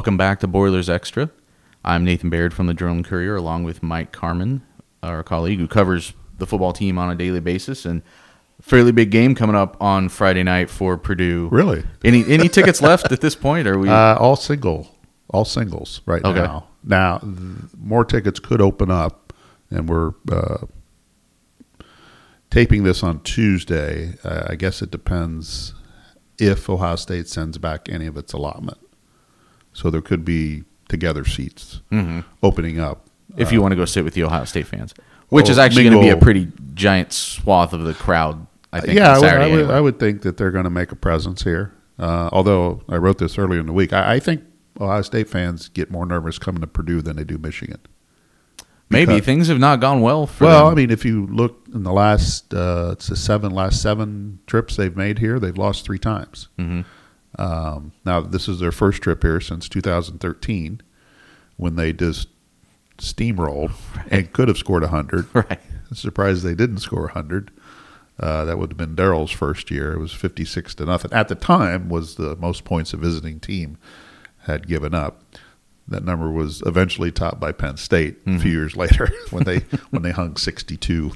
Welcome back to Boilers Extra. I'm Nathan Baird from the Journal Courier, along with Mike Carmin, our colleague who covers the football team on a daily basis. And fairly big game coming up on Friday night for Purdue. Really? Any any tickets left at this point? Are we? Uh, all single, all singles right Okay. now. Now, th- more tickets could open up, and we're uh, taping this on Tuesday. Uh, I guess it depends if Ohio State sends back any of its allotment. So there could be together seats Mhm. opening up. if you want to go sit with the Ohio State fans, which well, is actually going to be a pretty giant swath of the crowd. I think yeah, on I would, I, would, anyway. I would think that they're going to make a presence here. Uh, although I wrote this earlier in the week, I, I think Ohio State fans get more nervous coming to Purdue than they do Michigan. Maybe things have not gone well for Well, I mean, if you look in the last, uh, it's the seven last seven trips they've made here, they've lost three times. Mhm. Um, now, this is their first trip here since 2013, when they just steamrolled and could have scored 100. right. I'm surprised they didn't score 100. Uh, that would have been Darrell's first year. It was 56 to nothing. At the time, was the most points a visiting team had given up. That number was eventually topped by Penn State a few years later when they when they hung 62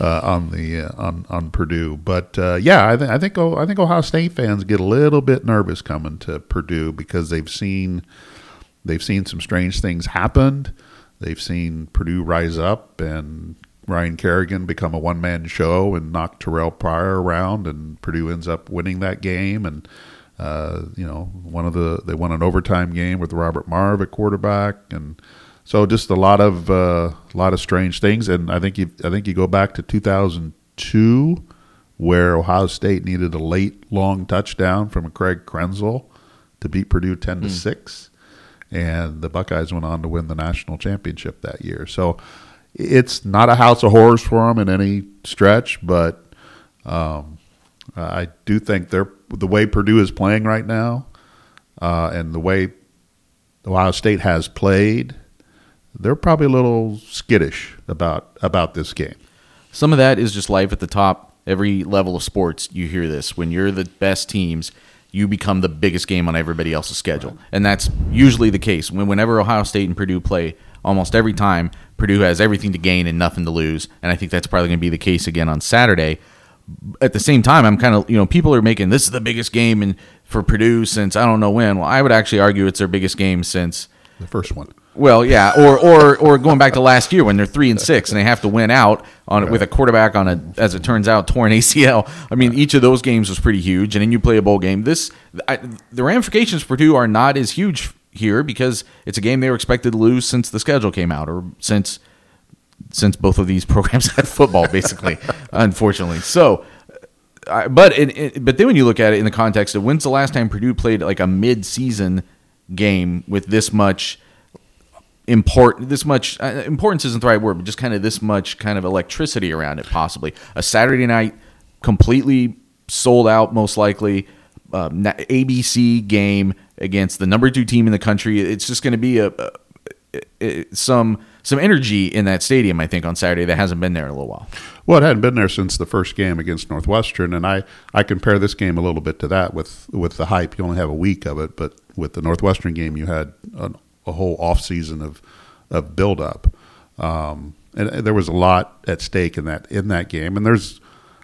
uh, on the uh, on on Purdue. But uh, yeah, I, th- I think oh, I think Ohio State fans get a little bit nervous coming to Purdue because they've seen they've seen some strange things happen. They've seen Purdue rise up and Ryan Kerrigan become a one man show and knock Terrelle Pryor around, and Purdue ends up winning that game. And uh, you know, one of the they won an overtime game with Robert Marve at quarterback, and so just a lot of uh, a lot of strange things. And I think you I think you go back to 2002 where Ohio State needed a late long touchdown from Craig Krenzel to beat Purdue 10 to 6 and the Buckeyes went on to win the national championship that year. So it's not a house of horrors for them in any stretch, but um, I do think they're the way Purdue is playing right now, uh, and the way Ohio State has played, they're probably a little skittish about about this game. Some of that is just life at the top. Every level of sports, you hear this. When you're the best teams, you become the biggest game on everybody else's schedule. And that's usually the case. When whenever Ohio State and Purdue play, almost every time, Purdue has everything to gain and nothing to lose. And I think that's probably going to be the case again on Saturday. At the same time, I'm kind of, you know, people are making this is the biggest game in, for Purdue since I don't know when. Well, I would actually argue it's their biggest game since The first one. Well, yeah, or or or going back to last year when they're three and six and they have to win out on with a quarterback on a as it turns out torn ACL. I mean, each of those games was pretty huge, and then you play a bowl game. This I, the ramifications for Purdue are not as huge here because it's a game they were expected to lose since the schedule came out or since since both of these programs had football, basically, unfortunately. So. I, but it, it, but then when you look at it in the context of when's the last time Purdue played like a mid-season game with this much important this much uh, importance isn't the right word but just kind of this much kind of electricity around it possibly. A saturday night completely sold out most likely. Um, abc game against the number two team in the country. It's just going to be a, a, a- some some energy in that stadium i think on saturday that hasn't been there in a little while. Well, it hadn't been there since the first game against Northwestern, and I, I compare this game a little bit to that with with the hype. You only have a week of it, but with the Northwestern game, you had a, a whole off season of of build up, um, and, there was a lot at stake in that in that game. And there's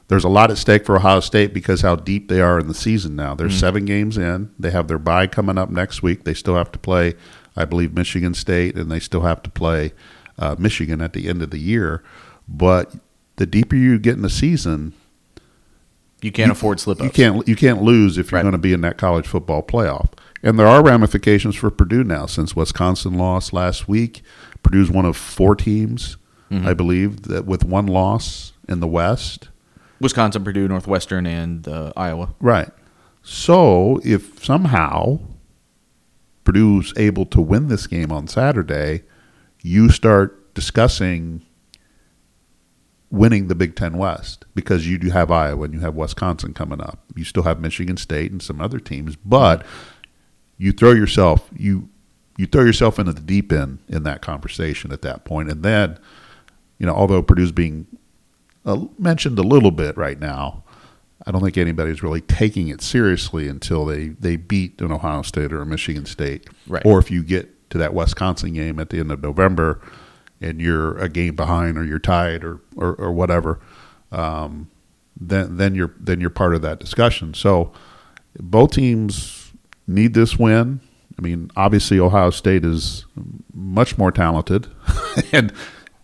there's a lot at stake for Ohio State because how deep they are in the season now. They're seven games in. They have their bye coming up next week. They still have to play, I believe, Michigan State, and they still have to play uh, Michigan at the end of the year. But the deeper you get in the season, you can't afford slip ups. you can't you can't lose if you're Right. going to be in that college football playoff. And there are ramifications for Purdue now since Wisconsin lost last week. Purdue's one of four teams, Mm-hmm. I believe, that with one loss in the West. wisconsin purdue northwestern and uh, iowa Right. So if somehow Purdue's able to win this game on Saturday, you start discussing winning the Big Ten West because you do have Iowa and you have Wisconsin coming up. You still have Michigan State and some other teams, but you throw yourself you you throw yourself into the deep end in that conversation at that point, and then you know although Purdue's being uh, mentioned a little bit right now, I don't think anybody's really taking it seriously until they, they beat an Ohio State or a Michigan State. Right. Or if you get to that Wisconsin game at the end of November and you're a game behind or you're tied or, or, or whatever, um, then then you're then you're part of that discussion. So both teams need this win. I mean, obviously Ohio State is much more talented, and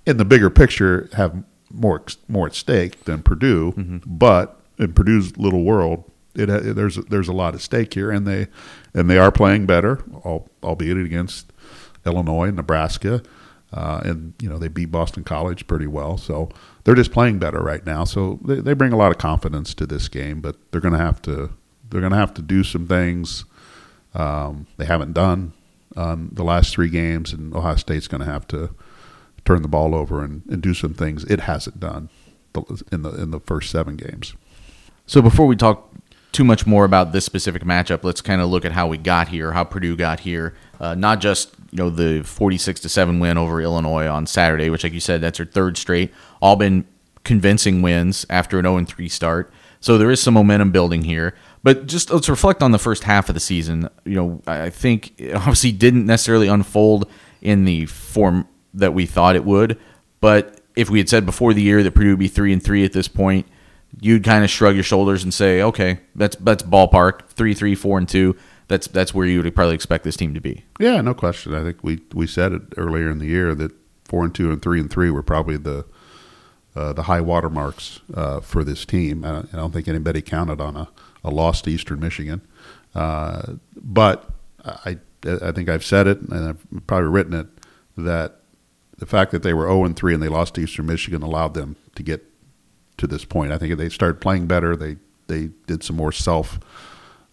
in the bigger picture have more more at stake than Purdue. Mm-hmm. But in Purdue's little world, it there's there's a lot at stake here, and they and they are playing better, albeit against Illinois Nebraska. Uh, and you know they beat Boston College pretty well, so they're just playing better right now. So they, they bring a lot of confidence to this game, but they're going to have to they're going to have to do some things um, they haven't done on the last three games, and Ohio State's going to have to turn the ball over and, and do some things it hasn't done in the in the first seven games. So before we talk too much more about this specific matchup, let's kind of look at how we got here, how Purdue got here. Uh, not just you know the 46 to seven win over Illinois on Saturday, which, like you said, that's their third straight. All been convincing wins after an 0 3 start. So there is some momentum building here. But just let's reflect on the first half of the season. You know, I think it obviously didn't necessarily unfold in the form that we thought it would. But if we had said before the year that Purdue would be three and three at this point, you'd kind of shrug your shoulders and say, okay, that's that's ballpark three, three, four, and two. That's that's where you would probably expect this team to be. Yeah, no question. I think we we said it earlier in the year that four and two and three and three were probably the uh, the high watermarks uh, for this team. I don't, I don't, think anybody counted on a, a loss to Eastern Michigan, uh, but I I think I've said it and I've probably written it that the fact that they were 0 and 3 and they lost to Eastern Michigan allowed them to get to this point. I think they started playing better. They they did some more self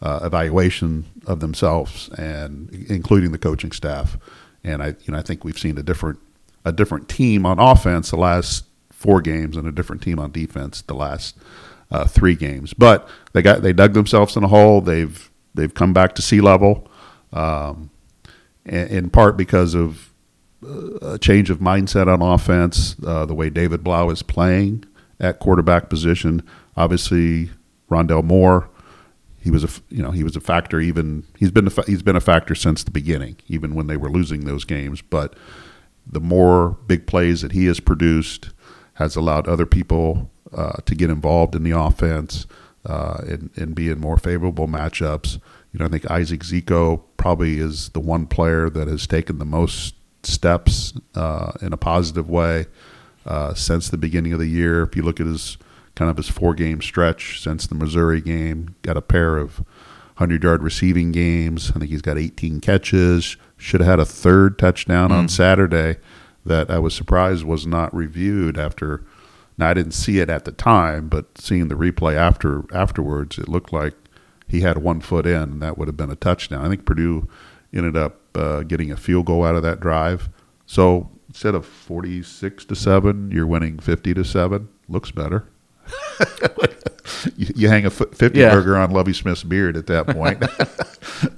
uh, evaluation of themselves and including the coaching staff. And I you know I think we've seen a different a different team on offense the last four games and a different team on defense the last uh, three games. But they got they dug themselves in a hole. They've they've come back to sea level, um, in, part because of a change of mindset on offense, uh, the way David Blough is playing at quarterback position. Obviously, Rondale Moore, he was a you know he was a factor. Even he's been a, he's been a factor since the beginning, even when they were losing those games. But the more big plays that he has produced has allowed other people uh, to get involved in the offense uh, and, and be in more favorable matchups. You know, I think Isaac Zico probably is the one player that has taken the most steps uh, in a positive way uh, since the beginning of the year. If you look at his kind of his four game stretch since the Missouri game, got a pair of 100 yard receiving games. I think he's got 18 catches. Should have had a third touchdown mm. on Saturday that I was surprised was not reviewed after. Now I didn't see it at the time, but seeing the replay after afterwards, it looked like he had one foot in, and that would have been a touchdown. I think Purdue ended up uh, getting a field goal out of that drive. So instead of 46 to 7, you're winning 50 to 7. Looks better. you, you, hang a 50 yeah. burger on Lovie Smith's beard at that point.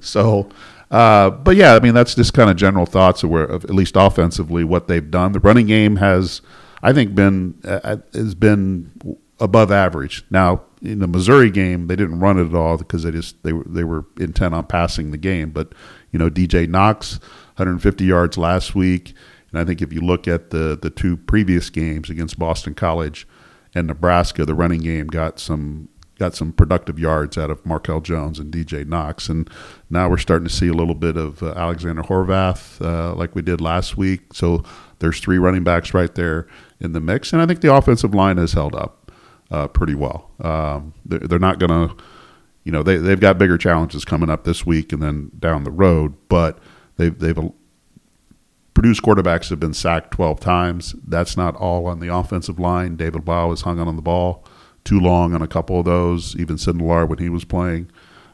so, uh, but yeah, I mean, that's just kind of general thoughts of where, of at least offensively, what they've done. The running game has, I think, been uh, uh has been above average. Now, in the Missouri game, they didn't run it at all because they just they were they were intent on passing the game. But you know, DJ Knox, 150 yards last week, and I think if you look at the the two previous games against Boston College and Nebraska, the running game got some got some productive yards out of Markell Jones and DJ Knox, and now we're starting to see a little bit of uh, Alexander Horvath uh, like we did last week. So there's three running backs right there in the mix, and I think the offensive line has held up uh, pretty well. Um, they're, they're, not going to, you know, they they've got bigger challenges coming up this week and then down the road, but they've they've produced quarterbacks have been sacked 12 times. That's not all on the offensive line. David Blough has hung on the ball too long on a couple of those. Even Sindelar, when he was playing,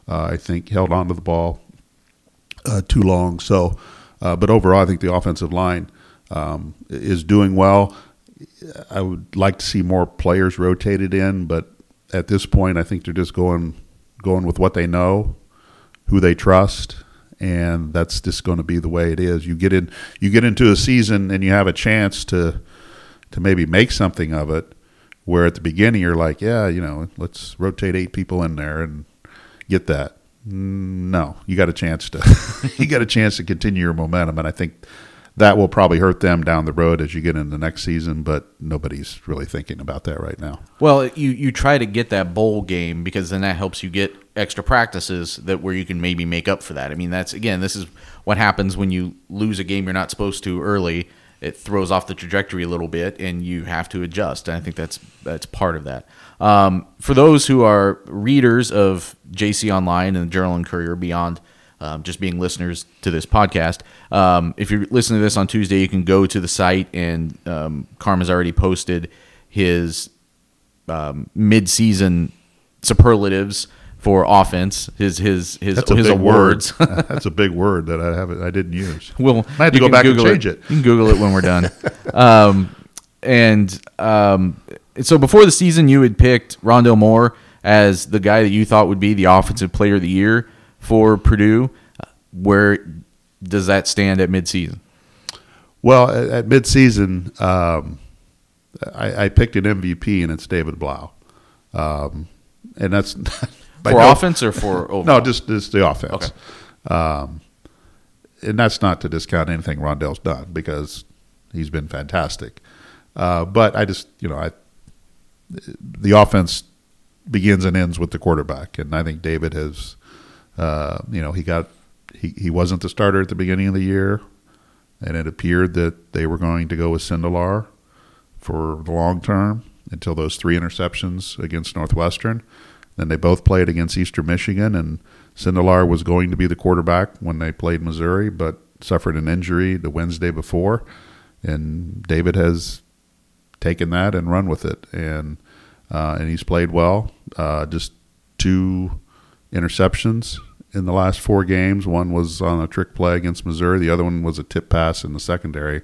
uh, I think held on to the ball uh, too long. So, uh, but overall, I think the offensive line um, is doing well. I would like to see more players rotated in, but at this point, I think they're just going going with what they know, who they trust, and that's just going to be the way it is. You get in, you get into a season, and you have a chance to to maybe make something of it Where at the beginning you're like, yeah, you know, let's rotate eight people in there and get that. No, you got a chance to you got a chance to continue your momentum, and I think that will probably hurt them down the road as you get into next season. But nobody's really thinking about that right now. Well, you you try to get that bowl game because then that helps you get extra practices that where you can maybe make up for that. I mean, that's again, this is what happens when you lose a game you're not supposed to early. It throws off the trajectory a little bit, and you have to adjust. And I think that's that's part of that. Um, for those who are readers of JC Online and the Journal and Courier beyond um, just being listeners to this podcast. Um, if you're listening to this on Tuesday, you can go to the site, and um, Carm has already posted his um, mid-season superlatives for offense. His his his That's a his big awards. word. That's a big word that I haven't I didn't use. Well, I had to go back and Google change it. You can Google it when we're done. um, and um, so before the season, you had picked Rondale Moore as the guy that you thought would be the offensive player of the year for Purdue. Where does that stand at midseason? Well, at, at midseason, um, I, I picked an MVP, and it's David Blough, um, and that's For no- offense or for overall? No, just just the offense. Um, and that's not to discount anything Rondale's done because he's been fantastic. Uh, but I just, you know, I the offense begins and ends with the quarterback, and I think David has, uh, you know, he got he he wasn't the starter at the beginning of the year, and it appeared that they were going to go with Sindelar for the long term until those three interceptions against Northwestern. Then they both played against Eastern Michigan, and Sindelar was going to be the quarterback when they played Missouri, but suffered an injury the Wednesday before. And David has taken that and run with it, and uh, and he's played well. Uh, just two interceptions in the last four games. One was on a trick play against Missouri. The other one was a tip pass in the secondary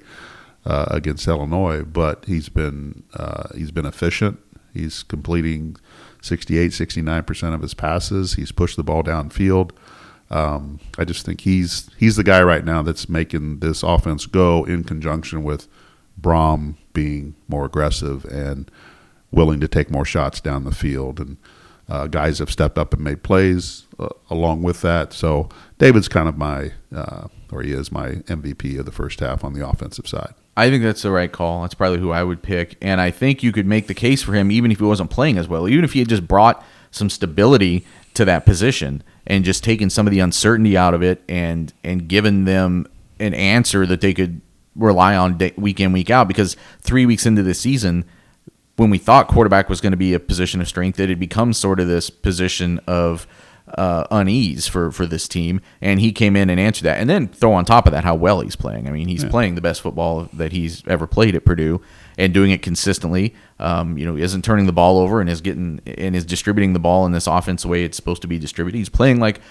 uh, against Illinois. But he's been uh, he's been efficient. He's completing 68, 69 percent of his passes. He's pushed the ball downfield. Um, I just think he's he's the guy right now that's making this offense go in conjunction with Brohm being more aggressive and willing to take more shots down the field. And uh, guys have stepped up and made plays uh, along with that. So David's kind of my, uh, or he is my MVP of the first half on the offensive side. I think that's the right call. That's probably who I would pick. And I think you could make the case for him even if he wasn't playing as well, even if he had just brought some stability to that position and just taken some of the uncertainty out of it and and given them an answer that they could rely on day, week in week out because 3 weeks into the season when we thought quarterback was going to be a position of strength it had become sort of this position of uh, unease for, for this team, and he came in and answered that. And then throw on top of that how well he's playing. I mean, he's playing the best football that he's ever played at Purdue, and doing it consistently. Um, you know, he isn't turning the ball over and is getting and is distributing the ball in this offense the way it's supposed to be distributed. He's playing like,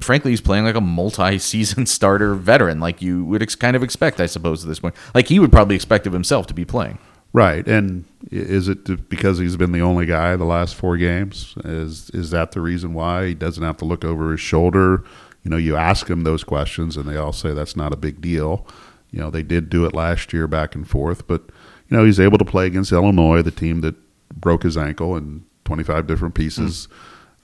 frankly, he's playing like a multi-season starter veteran, like you would ex- kind of expect, I suppose, at this point. Like he would probably expect of himself to be playing. Right, and is it because he's been the only guy the last four games? Is is that the reason why he doesn't have to look over his shoulder? You know, you ask him those questions, and they all say that's not a big deal. You know, they did do it last year, back and forth, but you know he's able to play against Illinois, the team that broke his ankle in 25 different pieces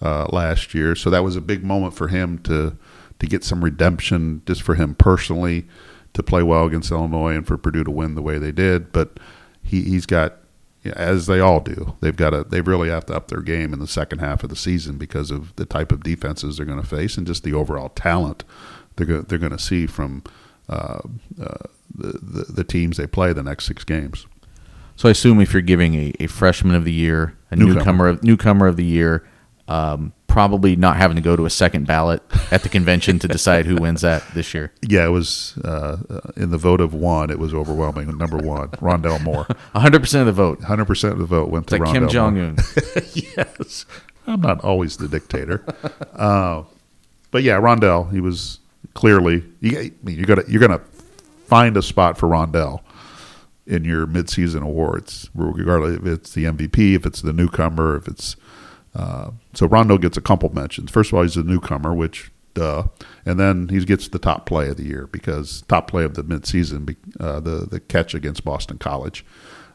uh, last year. So that was a big moment for him to to get some redemption, just for him personally, to play well against Illinois and for Purdue to win the way they did. But he he's got as they all do. They've got to they really have to up their game in the second half of the season because of the type of defenses they're going to face and just the overall talent they're go, they're going to see from uh, uh, the, the the teams they play the next six games. So I assume if you're giving a, a freshman of the year, a Newcomer. newcomer of, newcomer of the year, um, probably not having to go to a second ballot at the convention to decide who wins that this year. Yeah, it was uh, in the vote of one. It was overwhelming. Number one, Rondale Moore. 100% of the vote. Hundred percent of the vote went It's to like Rondale Kim Jong Un. yes, I'm not always the dictator, uh, but yeah, Rondale. He was clearly. You, I mean, you're gonna you're gonna find a spot for Rondale in your midseason awards, regardless if it's the MVP, if it's the newcomer, if it's. Uh, so Rondo gets a couple mentions. First of all, he's a newcomer, which duh, and then he gets the top play of the year because top play of the midseason, uh, the the catch against Boston College,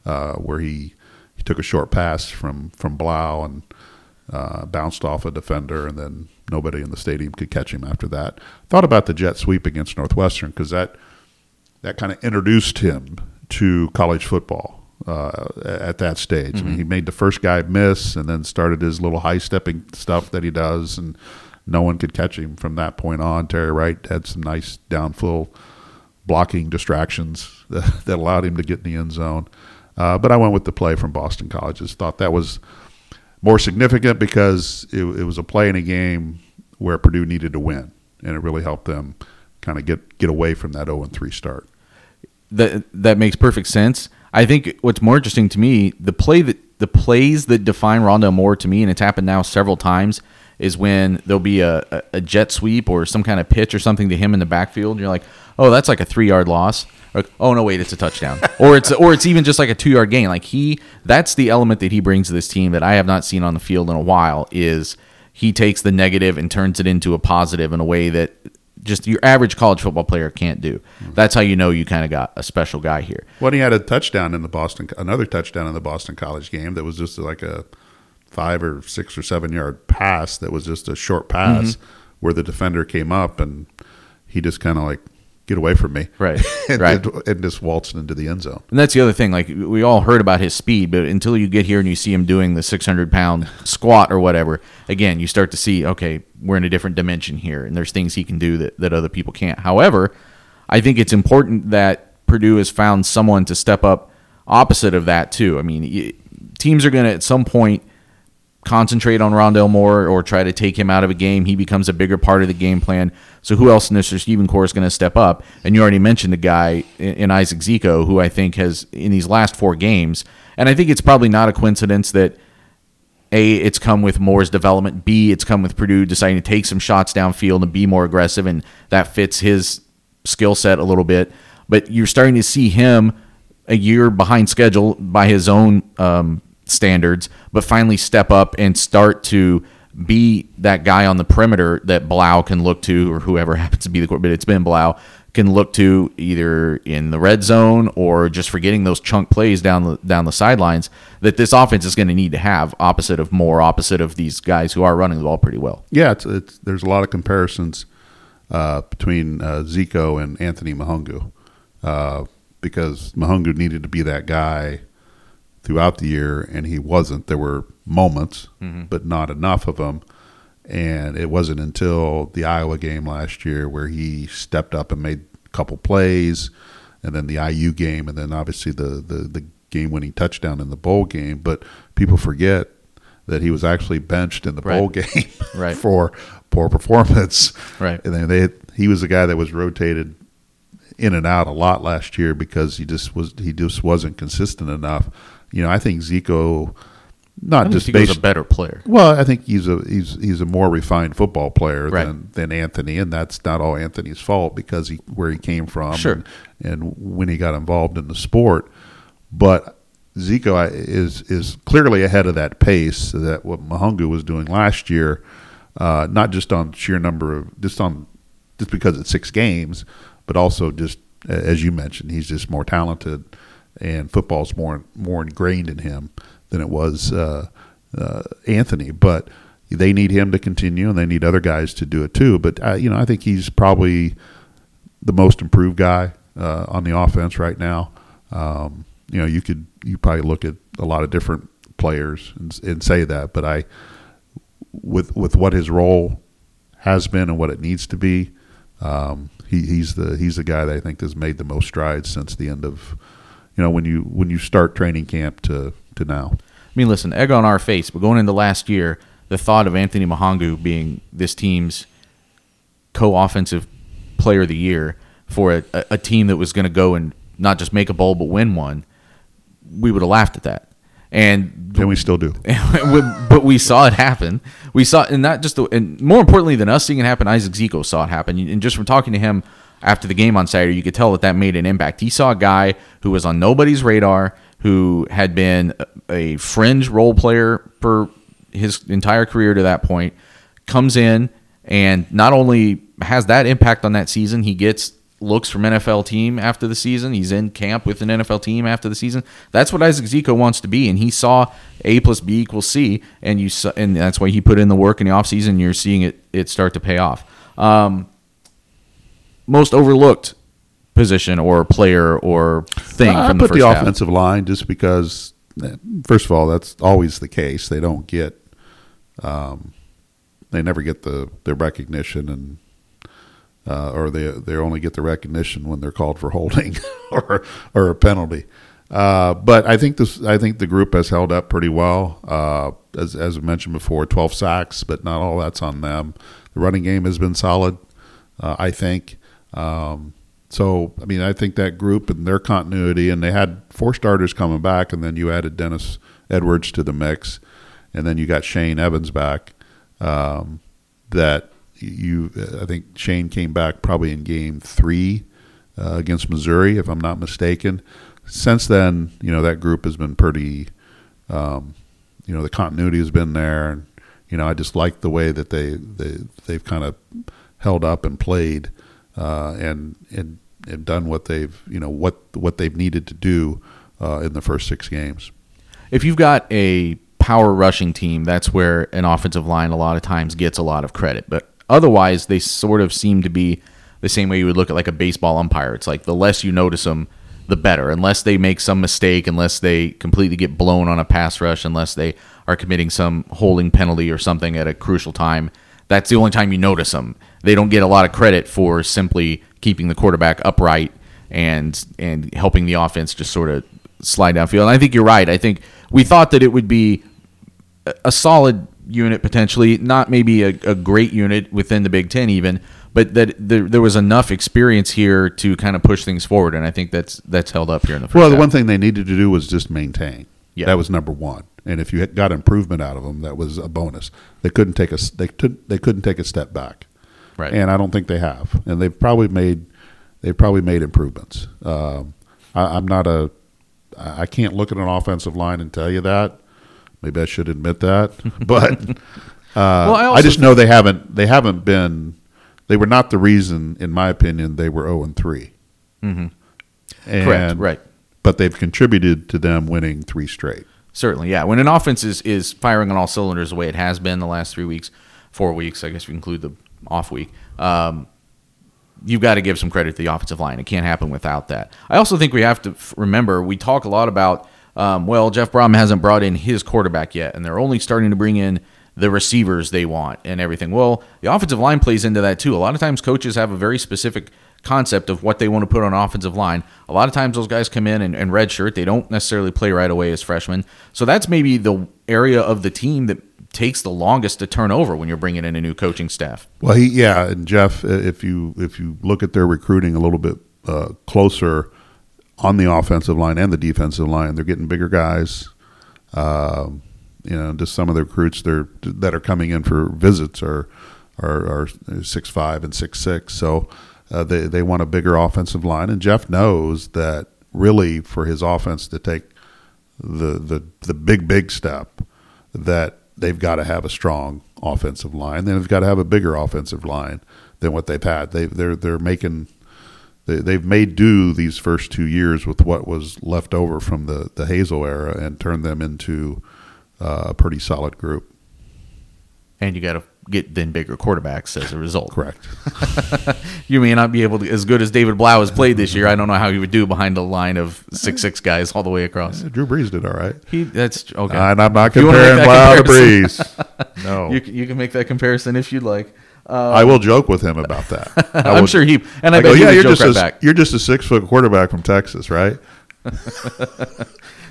uh, where he he took a short pass from from Blough and uh, bounced off a defender, and then nobody in the stadium could catch him after that. Thought about the jet sweep against Northwestern because that that kind of introduced him to college football uh, at that stage. Mm-hmm. I mean, he made the first guy miss, and then started his little high stepping stuff that he does, and no one could catch him from that point on. Terry Wright had some nice downfield blocking distractions that, that allowed him to get in the end zone. Uh, but I went with the play from Boston College. Just thought that was more significant because it, it, was a play in a game where Purdue needed to win, and it really helped them kind of get get away from that 0 3 start. That that makes perfect sense. I think what's more interesting to me, the play that the plays that define Rondale Moore to me, and it's happened now several times, is when there'll be a, a, a jet sweep or some kind of pitch or something to him in the backfield, and you're like, oh, that's like a three yard loss. Or, oh no, wait, it's a touchdown, or it's or it's even just like a two yard gain. Like he, that's the element that he brings to this team that I have not seen on the field in a while. Is he takes the negative and turns it into a positive in a way that just your average college football player can't do. That's how you know you kind of got a special guy here. Well, he had a touchdown in the Boston, another touchdown in the Boston College game that was just like a five or six or seven yard pass that was just a short pass mm-hmm. where the defender came up and he just kind of like get away from me. Right. and, right. and just waltzed into the end zone. And that's the other thing. Like we all heard about his speed, but until you get here and you see him doing the 600 pound squat or whatever, again, you start to see, okay, we're in a different dimension here, and there's things he can do that, that other people can't. However, I think it's important that Purdue has found someone to step up opposite of that too. I mean, teams are going to at some point concentrate on Rondale Moore or try to take him out of a game. He becomes a bigger part of the game plan. So who else in this receiving corps is going to step up? And you already mentioned the guy in Isaac Zico, who I think has in these last four games, and I think it's probably not a coincidence that a it's come with Moore's development. B it's come with Purdue deciding to take some shots downfield and be more aggressive, and that fits his skill set a little bit. But you're starting to see him a year behind schedule by his own um, standards, but finally step up and start to be that guy on the perimeter that Blough can look to, or whoever happens to be the but it's been Blough can look to either in the red zone or just for getting those chunk plays down the down the sidelines that this offense is going to need to have opposite of more opposite of these guys who are running the ball pretty well. Yeah, it's, it's there's a lot of comparisons uh, between uh, Zico and Anthony Mahoungou uh, because Mahoungou needed to be that guy throughout the year, and he wasn't. There were moments, mm-hmm. but not enough of them. And it wasn't until the Iowa game last year where he stepped up and made a couple plays, and then the IU game, and then obviously the the, the game winning touchdown in the bowl game. But people forget that he was actually benched in the right. bowl game right. for poor performance. Right. And then they he was the guy that was rotated in and out a lot last year because he just was he just wasn't consistent enough you know, I think Zico not just based, a better player. Well, I think he's a he's he's a more refined football player right. than than Anthony, and that's not all Anthony's fault because he where he came from, sure. and, and when he got involved in the sport. But Zico is is clearly ahead of that pace that what Mahoungou was doing last year, uh, not just on sheer number of just on just because it's six games, but also just as you mentioned, he's just more talented and football's more more ingrained in him than it was uh, uh, Anthony. But they need him to continue, and they need other guys to do it too. But uh, you know, I think he's probably the most improved guy uh, on the offense right now. Um, you know, you could you probably look at a lot of different players and, and say that, but I with with what his role has been and what it needs to be. Um, he, he's the he's the guy that I think has made the most strides since the end of you know when you when you start training camp to to now. I mean, listen, egg on our face, but going into last year, the thought of Anthony Mahoungou being this team's co-offensive player of the year for a, a team that was going to go and not just make a bowl but win one, we would have laughed at that. And and we still do. but we saw it happen. We saw, and not just the, and more importantly than us seeing it happen, Isaac Zico saw it happen. And just from talking to him after the game on Saturday, you could tell that that made an impact. He saw a guy who was on nobody's radar, who had been a fringe role player for his entire career to that point, comes in and not only has that impact on that season, he gets looks from NFL team after the season. He's in camp with an NFL team after the season. That's what Isaac Zico wants to be, and he saw A plus B equals C, and you saw, and that's why he put in the work in the offseason. You're seeing it it start to pay off. Um, most overlooked position or player or thing I from put the the, half. offensive line just because, eh, first of all, that's always the case. They don't get, um, they never get the the recognition and. Uh, or they they only get the recognition when they're called for holding or or a penalty. Uh, but I think this I think the group has held up pretty well. Uh, as as I mentioned before, twelve sacks, but not all that's on them. The running game has been solid. Uh, I think. Um, so I mean, I think that group and their continuity, and they had four starters coming back, and then you added Dennis Edwards to the mix, and then you got Shane Evans back. Um, that you, I think Shane came back probably in game three uh, against Missouri, if I'm not mistaken. Since then, you know that group has been pretty. Um, you know the continuity has been there, and you know I just like the way that they they they've kind of held up and played uh, and and and done what they've you know what what they've needed to do uh, in the first six games. if you've got a power rushing team, that's where an offensive line a lot of times gets a lot of credit. But otherwise, they sort of seem to be the same way you would look at like a baseball umpire. It's like the less you notice them, the better. Unless they make some mistake, unless they completely get blown on a pass rush, unless they are committing some holding penalty or something at a crucial time. That's the only time you notice them. They don't get a lot of credit for simply keeping the quarterback upright and and helping the offense just sort of slide downfield. And I think you're right. I think we thought that it would be a- solid unit potentially, not maybe a, a great unit within the Big Ten even, but that there, there was enough experience here to kind of push things forward. And I think that's that's held up here in the first. Well, the half. one thing they needed to do was just maintain. Yeah. that was number one. And if you got improvement out of them, that was a bonus. They couldn't take a they could they couldn't take a step back. Right. and I don't think they have. And they've probably made they've probably made improvements. Um, I, I'm not a I can't look at an offensive line and tell you that. Maybe I should admit that, but uh, Well, I I, just know they haven't they haven't been they were not the reason, in my opinion, they were zero and 3 Mhm. And, Correct. Right. But they've contributed to them winning three straight. Certainly, yeah. When an offense is, is firing on all cylinders the way it has been the last three weeks, four weeks, I guess we include the off week, um, you've got to give some credit to the offensive line. It can't happen without that. I also think we have to f- remember we talk a lot about, um, well, Jeff Brohm hasn't brought in his quarterback yet, and they're only starting to bring in the receivers they want and everything. Well, the offensive line plays into that too. A lot of times coaches have a very specific concept of what they want to put on offensive line. A lot of times those guys come in and, and redshirt. They don't necessarily play right away as freshmen. So that's maybe the area of the team that takes the longest to turn over when you're bringing in a new coaching staff. Well, he yeah, and Jeff, if you if you look at their recruiting a little bit uh, closer on the offensive line and the defensive line, they're getting bigger guys. Um, you know, just some of the recruits that are coming in for visits are are, are six five and six six. So uh, they they want a bigger offensive line, and Jeff knows that really for his offense to take the the the big big step that they've got to have a strong offensive line. They've got to have a bigger offensive line than what they've had. They they're they're making they, they've made do these first two years with what was left over from the the Hazell era and turned them into uh, a pretty solid group. And you got to get then bigger quarterbacks as a result. Correct. You may not be able to, as good as David Blough has played this year. I don't know how he would do behind a line of six six guys all the way across. Drew Brees did all right. He that's okay. And I'm not If you wanna make comparing Blough to Brees. No, You, can- you can make that comparison if you'd like. Uh, I will joke with him about that. I I'm sure he and I, I bet go, he yeah, you're just right a, back. you're just a six foot quarterback from Texas, right?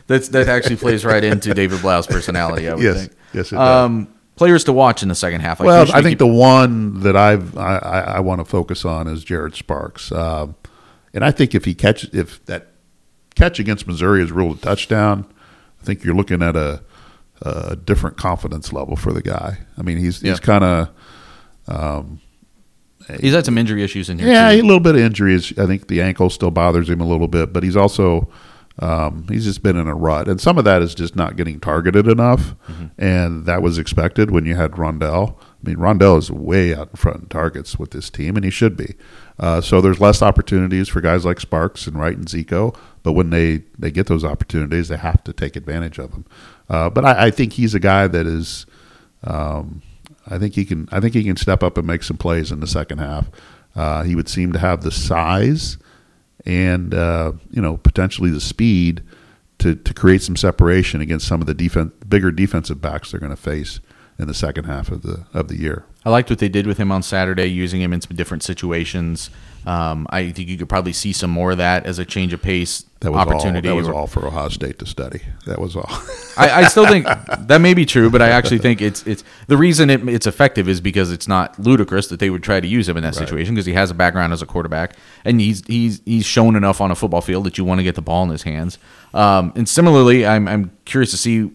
That's that actually plays right into David Blough's personality. I would Yes, think. yes, it does. Um, players to watch in the second half. Like, well, I think the one that I've I, I, I want to focus on is Jared Sparks, um, and I think if he catch if that catch against Missouri is ruled a touchdown, I think you're looking at a, a different confidence level for the guy. I mean, he's Yeah. he's kind of he's had some injury issues in here. yeah, too. a little bit of injuries. I think the ankle still bothers him a little bit, but he's also Um, he's just been in a rut, and some of that is just not getting targeted enough, and that was expected when you had Rondale. I mean, Rondale is way out in front in targets with this team, and he should be. Uh, so there's less opportunities for guys like Sparks and Wright and Zico, but when they, they get those opportunities, they have to take advantage of them. Uh, but I, I think he's a guy that is, um, I think he can, I think he can step up and make some plays in the second half. Uh, he would seem to have the size and uh, you know potentially the speed to, to create some separation against some of the defense, bigger defensive backs they're going to face in the second half of the of the year. I liked what they did with him on Saturday, using him in some different situations. Um, I think you could probably see some more of that as a change of pace That was opportunity. all. That was all for Ohio State to study. That was all. I, I still think that may be true, but I actually think it's it's the reason it, it's effective is because it's not ludicrous that they would try to use him in that situation because he has a background as a quarterback and he's he's he's shown enough on a football field that you want to get the ball in his hands. Um, and similarly, I'm I'm curious to see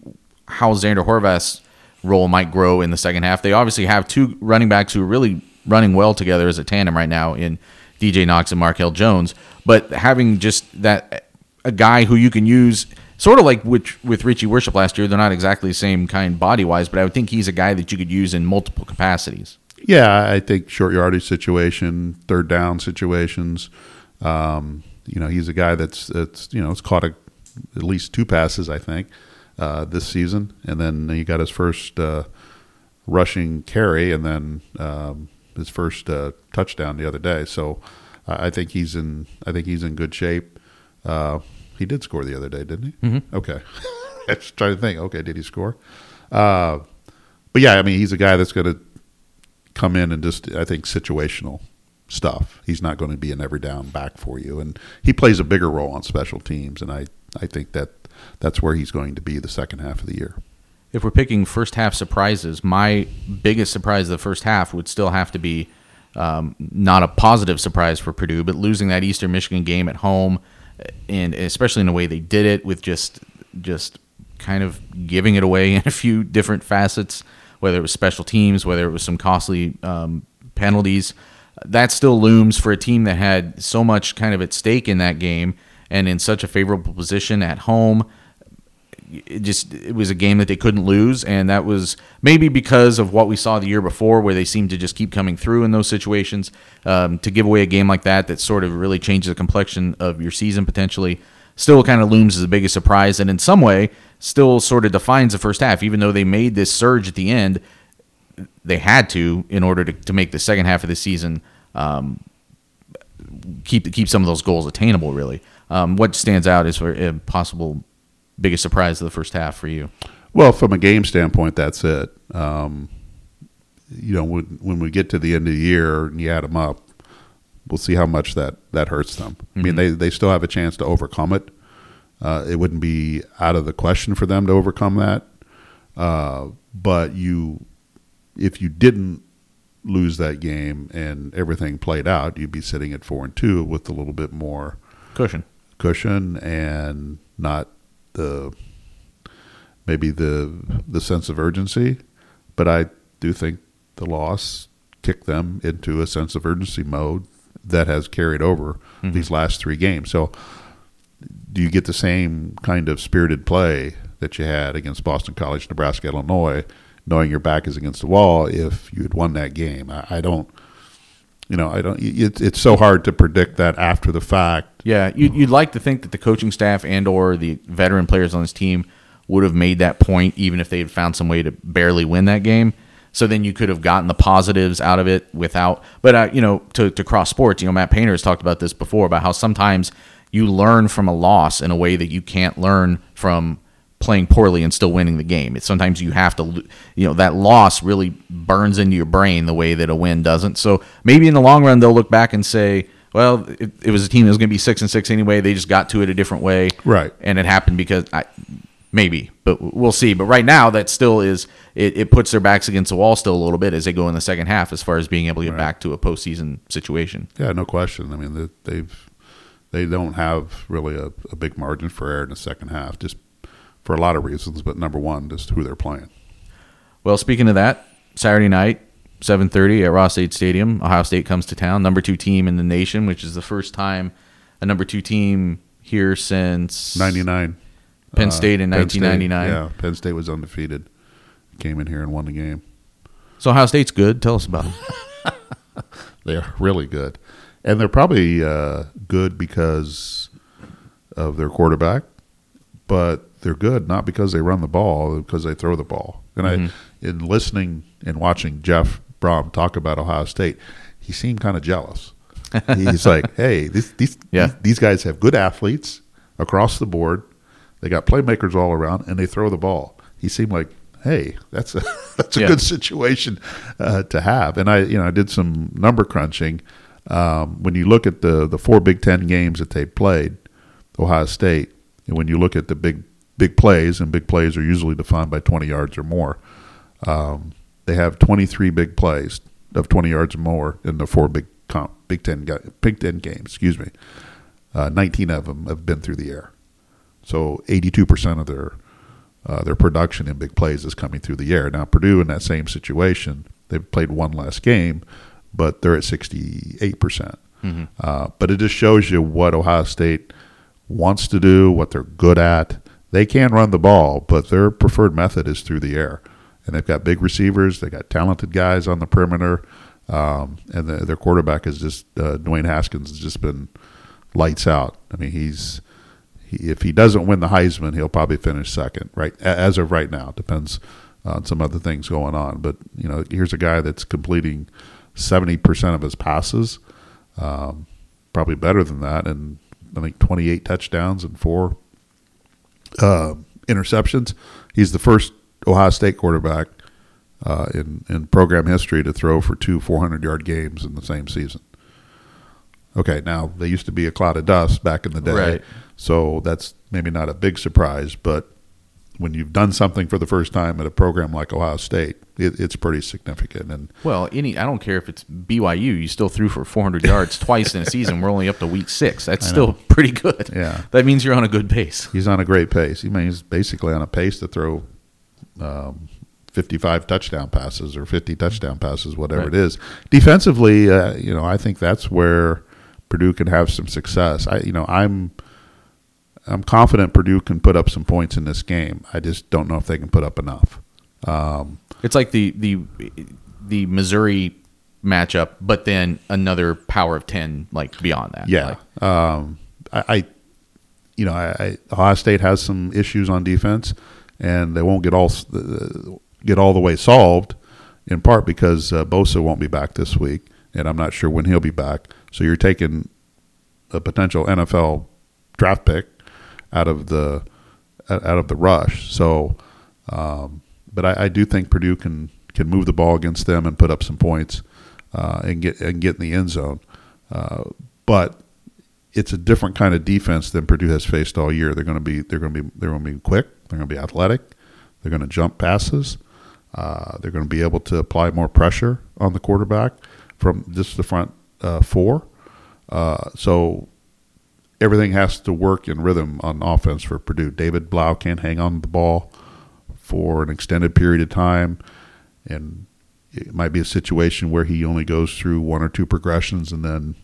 how Xander Horvath's role might grow in the second half. They obviously have two running backs who are really running well together as a tandem right now in DJ Knox and Markell Jones, but having just that a guy who you can use sort of like with, with Richie Worship last year. They're not exactly the same kind body wise, but I would think he's a guy that you could use in multiple capacities. yeah, I think short yardage situation, third down situations. Um, you know, he's a guy that's that's you know it's caught a, at least two passes, I think, uh, this season, and then he got his first uh, rushing carry, and then um, his first uh, touchdown the other day. So I I think he's in I think he's in good shape. Uh, he did score the other day, didn't he? Mm-hmm. Okay, I was trying to think. Okay, did he score? Uh, but yeah, I mean, he's a guy that's going to come in and just I think situational stuff. He's not going to be an every down back for you, and he plays a bigger role on special teams, and I I think that that's where he's going to be the second half of the year. If we're picking first half surprises, my biggest surprise of the first half would still have to be um, not a positive surprise for Purdue, but losing that Eastern Michigan game at home, and especially in the way they did it with just just kind of giving it away in a few different facets, whether it was special teams, whether it was some costly um, penalties. That still looms for a team that had so much kind of at stake in that game and in such a favorable position at home it just it was a game that they couldn't lose and that was maybe because of what we saw the year before where they seemed to just keep coming through in those situations um, to give away a game like that that sort of really changes the complexion of your season potentially still kind of looms as the biggest surprise and in some way still sort of defines the first half. Even though they made this surge at the end they had to in order to, to make the second half of the season um, keep keep some of those goals attainable really um, what stands out is for a possible biggest surprise of the first half for you? Well, from a game standpoint, that's it. Um, you know, when, when we get to the end of the year and you add them up, we'll see how much that, that hurts them. I mean, they, they still have a chance to overcome it. Uh, it wouldn't be out of the question for them to overcome that. Uh, but you, if you didn't lose that game and everything played out, you'd be sitting at four and two with a little bit more Cushion. cushion and not the maybe the the sense of urgency. But I do think the loss kicked them into a sense of urgency mode that has carried over mm-hmm. these last three games. So do you get the same kind of spirited play that you had against Boston College, Nebraska, Illinois, knowing your back is against the wall if you had won that game? I, I don't you know, I don't. It, it's so hard to predict that after the fact. Yeah, you'd, you'd like to think that the coaching staff and or the veteran players on this team would have made that point, even if they had found some way to barely win that game. So then you could have gotten the positives out of it without. But uh, you know, to, to cross sports, you know, Matt Painter has talked about this before about how sometimes you learn from a loss in a way that you can't learn from playing poorly and still winning the game. It's sometimes you have to, you know, that loss really burns into your brain the way that a win doesn't. So maybe in the long run they'll look back and say, well, it, it was a team that was going to be six and six anyway. They just got to it a different way, Right. And it happened because I, maybe, but we'll see. But right now, that still is it, it puts their backs against the wall still a little bit as they go in the second half, as far as being able to get back to a postseason situation. Yeah, no question. I mean, they- they've they don't have really a, a big margin for error in the second half, just for a lot of reasons. But number one, just who they're playing. Well, speaking of that, Saturday night, 7:30 at Ross-Ade Stadium, Ohio State comes to town, number 2 team in the nation, which is the first time a number 2 team here since 99. Penn State in Uh, Penn State, 1999. yeah, Penn State was undefeated. Came in here and won the game. So Ohio State's good. Tell us about it. They're really good, and they're probably uh, good because of their quarterback. But they're good not because they run the ball, because they throw the ball. And I, in listening and watching Jeff Brohm talk about Ohio State, he seemed kind of jealous. He's like, "Hey, these these, Yeah. these these guys have good athletes across the board. They got playmakers all around, and they throw the ball." He seemed like, "Hey, that's a that's a Yeah. good situation uh, to have." And I, you know, I did some number crunching. Um, when you look at the the four Big Ten games that they played, Ohio State, and when you look at the big big plays, and big plays are usually defined by 20 yards or more, um, they have 23 big plays of 20 yards or more in the four big comp, Big Ten Big Ten games. Excuse me, uh, 19 of them have been through the air, so 82 percent of their uh, their production in big plays is coming through the air. Now Purdue in that same situation, they've played one less game, but they're at 68 percent. Uh, but it just shows you what Ohio State wants to do, what they're good at. They can run the ball, but their preferred method is through the air. And they've got big receivers. They got talented guys on the perimeter, um, and the, their quarterback is just uh, Dwayne Haskins has just been lights out. I mean, he's he, if he doesn't win the Heisman, he'll probably finish second. Right as of right now, depends on some other things going on. But you know, here's a guy that's completing seventy percent of his passes, um, probably better than that, and I think twenty eight touchdowns and four uh, interceptions. He's the first Ohio State quarterback uh, in in program history to throw for two 400 yard games in the same season. Okay, now they used to be a cloud of dust back in the day, Right. so that's maybe not a big surprise. But when you've done something for the first time at a program like Ohio State, it, it's pretty significant. And Well, any I don't care if it's BYU, you still threw for 400 yards twice in a season. We're only up to week six. That's still pretty good. Yeah. that means you're on a good pace. he's on a great pace. He mean, he's basically on a pace to throw um, 55 touchdown passes or 50 touchdown passes, whatever Right. it is. Defensively, uh, you know, I think that's where Purdue can have some success. I, you know, I'm I'm confident Purdue can put up some points in this game. I just don't know if they can put up enough. Um, It's like the the the Missouri matchup, but then another power of 10 like beyond that. Yeah. Like, um, I, I, you know, I, I, Ohio State has some issues on defense, and they won't get all get all the way solved, in part because uh, Bosa won't be back this week, and I'm not sure when he'll be back. So you're taking a potential NFL draft pick out of the out of the rush. So, um, but I, I do think Purdue can can move the ball against them and put up some points uh, and get and get in the end zone. Uh, but it's a different kind of defense than Purdue has faced all year. They're going to be they're going to be they're going to be quick. They're going to be athletic. They're going to jump passes. Uh, they're going to be able to apply more pressure on the quarterback from just the front uh, four. Uh, so everything has to work in rhythm on offense for Purdue. David Blough can't hang on the ball for an extended period of time, and it might be a situation where he only goes through one or two progressions and then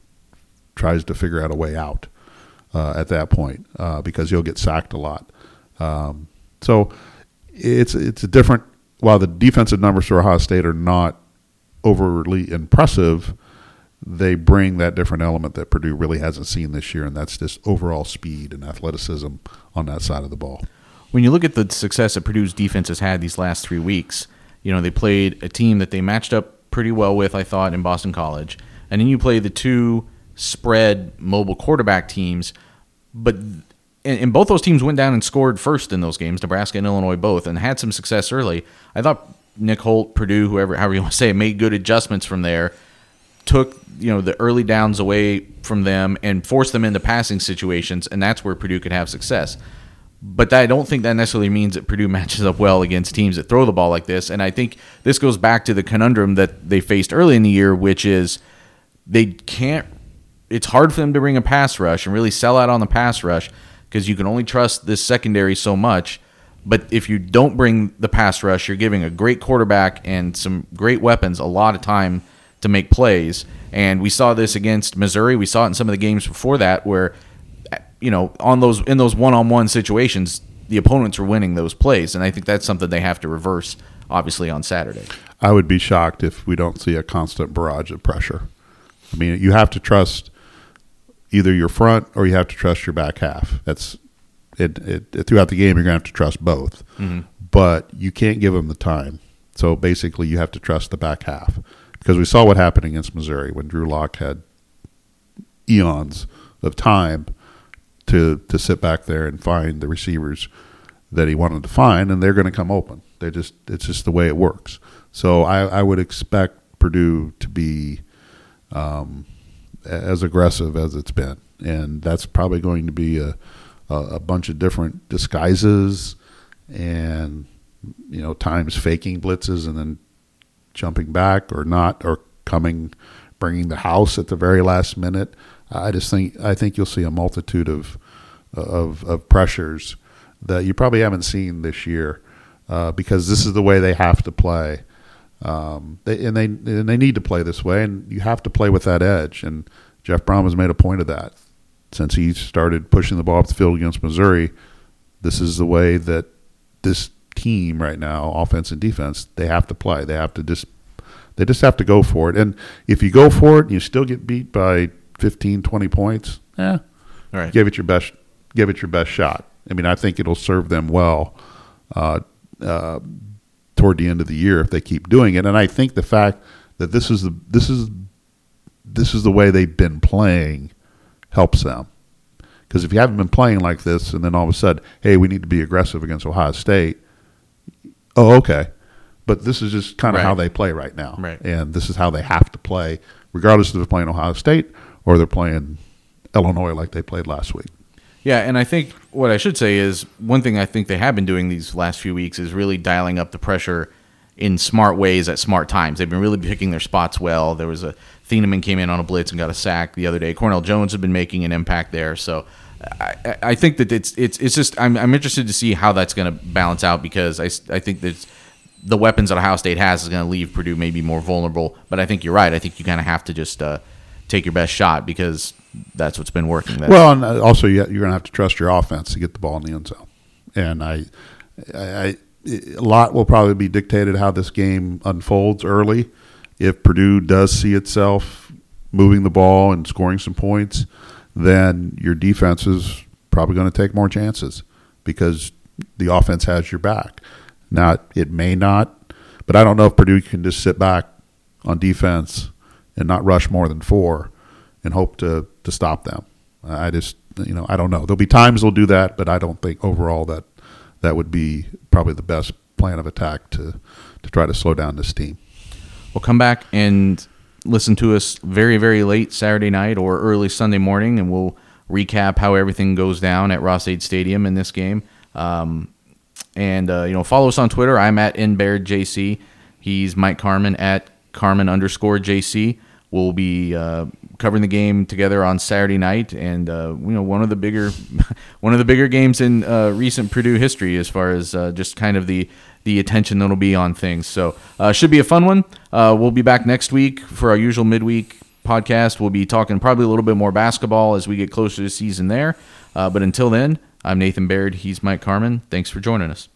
tries to figure out a way out uh, at that point uh, because he'll get sacked a lot. Um, so it's it's a different. While the defensive numbers for Ohio State are not overly impressive, they bring that different element that Purdue really hasn't seen this year, and that's just overall speed and athleticism on that side of the ball. when you look at the success that Purdue's defense has had these last three weeks, you know, they played a team that they matched up pretty well with, I thought, in Boston College. And then you play the two spread mobile quarterback teams, but and, and both those teams went down and scored first in those games, Nebraska and Illinois both, and had some success early. I thought Nick Holt, Purdue, whoever, however you want to say it, made good adjustments from there took you know the early downs away from them and forced them into passing situations, and that's where Purdue could have success. But I don't think that necessarily means that Purdue matches up well against teams that throw the ball like this. And I think this goes back to the conundrum that they faced early in the year, which is they can't. It's hard for them to bring a pass rush and really sell out on the pass rush because you can only trust this secondary so much. But if you don't bring the pass rush, you're giving a great quarterback and some great weapons a lot of time to make plays. And we saw this against Missouri. We saw it in some of the games before that where you know, on those in those one-on-one situations, the opponents were winning those plays, and I think that's something they have to reverse. Obviously, on Saturday. I would be shocked if we don't see a constant barrage of pressure. I mean, you have to trust either your front or you have to trust your back half. That's it. it, throughout the game, you're going to have to trust both, Mm-hmm. but you can't give them the time. So basically, you have to trust the back half because we saw what happened against Missouri when Drew Lock had eons of time to to sit back there and find the receivers that he wanted to find, and they're going to come open. They just it's just the way it works. So I, I would expect Purdue to be um, as aggressive as it's been, and that's probably going to be a a, a bunch of different disguises and you know times faking blitzes and then jumping back or not or coming bringing the house at the very last minute. I just think I think you'll see a multitude of of, of pressures that you probably haven't seen this year uh, because this is the way they have to play. Um, they, and they and they need to play this way, and you have to play with that edge. And Jeff Brohm has made a point of that since he started pushing the ball up the field against Missouri. This is the way that this team right now, offense and defense, they have to play. They have to just they just have to go for it. And if you go for it and you still get beat by 15, 20 points, yeah, All right. give it your best give it your best shot. I mean, I think it'll serve them well uh, uh, toward the end of the year if they keep doing it. And I think the fact that this is the this is this is the way they've been playing helps them. Because if you haven't been playing like this, and then all of a sudden, hey, we need to be aggressive against Ohio State. Oh, okay. But this is just kind of Right. how they play right now, Right. and this is how they have to play, regardless if they're playing Ohio State or they're playing Illinois like they played last week. Yeah, and I think what I should say is one thing I think they have been doing these last few weeks is really dialing up the pressure in smart ways at smart times. They've been really picking their spots well. There was a Thieneman came in on a blitz and got a sack the other day. Kordell Jones had been making an impact there. So I, I- think that it's it's it's just I'm, I'm interested to see how that's going to balance out because I, I think that the weapons that Ohio State has is going to leave Purdue maybe more vulnerable. But I think you're right. I think you kind of have to just uh, take your best shot because that's what's been working. Well, and uh, also you- you're going to have to trust your offense to get the ball in the end zone, and I, I a lot will probably be dictated how this game unfolds early. If Purdue does see itself moving the ball and scoring some points, then your defense is probably going to take more chances because the offense has your back. Now it may not, but I don't know if Purdue can just sit back on defense and not rush more than four and hope to to stop them. I just you know I don't know. There'll be times they'll do that, but I don't think overall that that would be probably the best plan of attack to to try to slow down this team. We'll come back and listen to us very, very late Saturday night or early Sunday morning, and we'll recap how everything goes down at Ross-Ade Stadium in this game. Um, and uh, you know, follow us on Twitter. I'm at NBairdJC. He's Mike Carmin at Carmin underscore JC. We'll be uh, covering the game together on Saturday night, and uh, you know, one of the bigger, one of the bigger games in uh, recent Purdue history, as far as uh, just kind of the the attention that'll be on things. So, uh, should be a fun one. Uh, we'll be back next week for our usual midweek podcast. We'll be talking probably a little bit more basketball as we get closer to season there. Uh, but until then, I'm Nathan Baird. He's Mike Carmin. Thanks for joining us.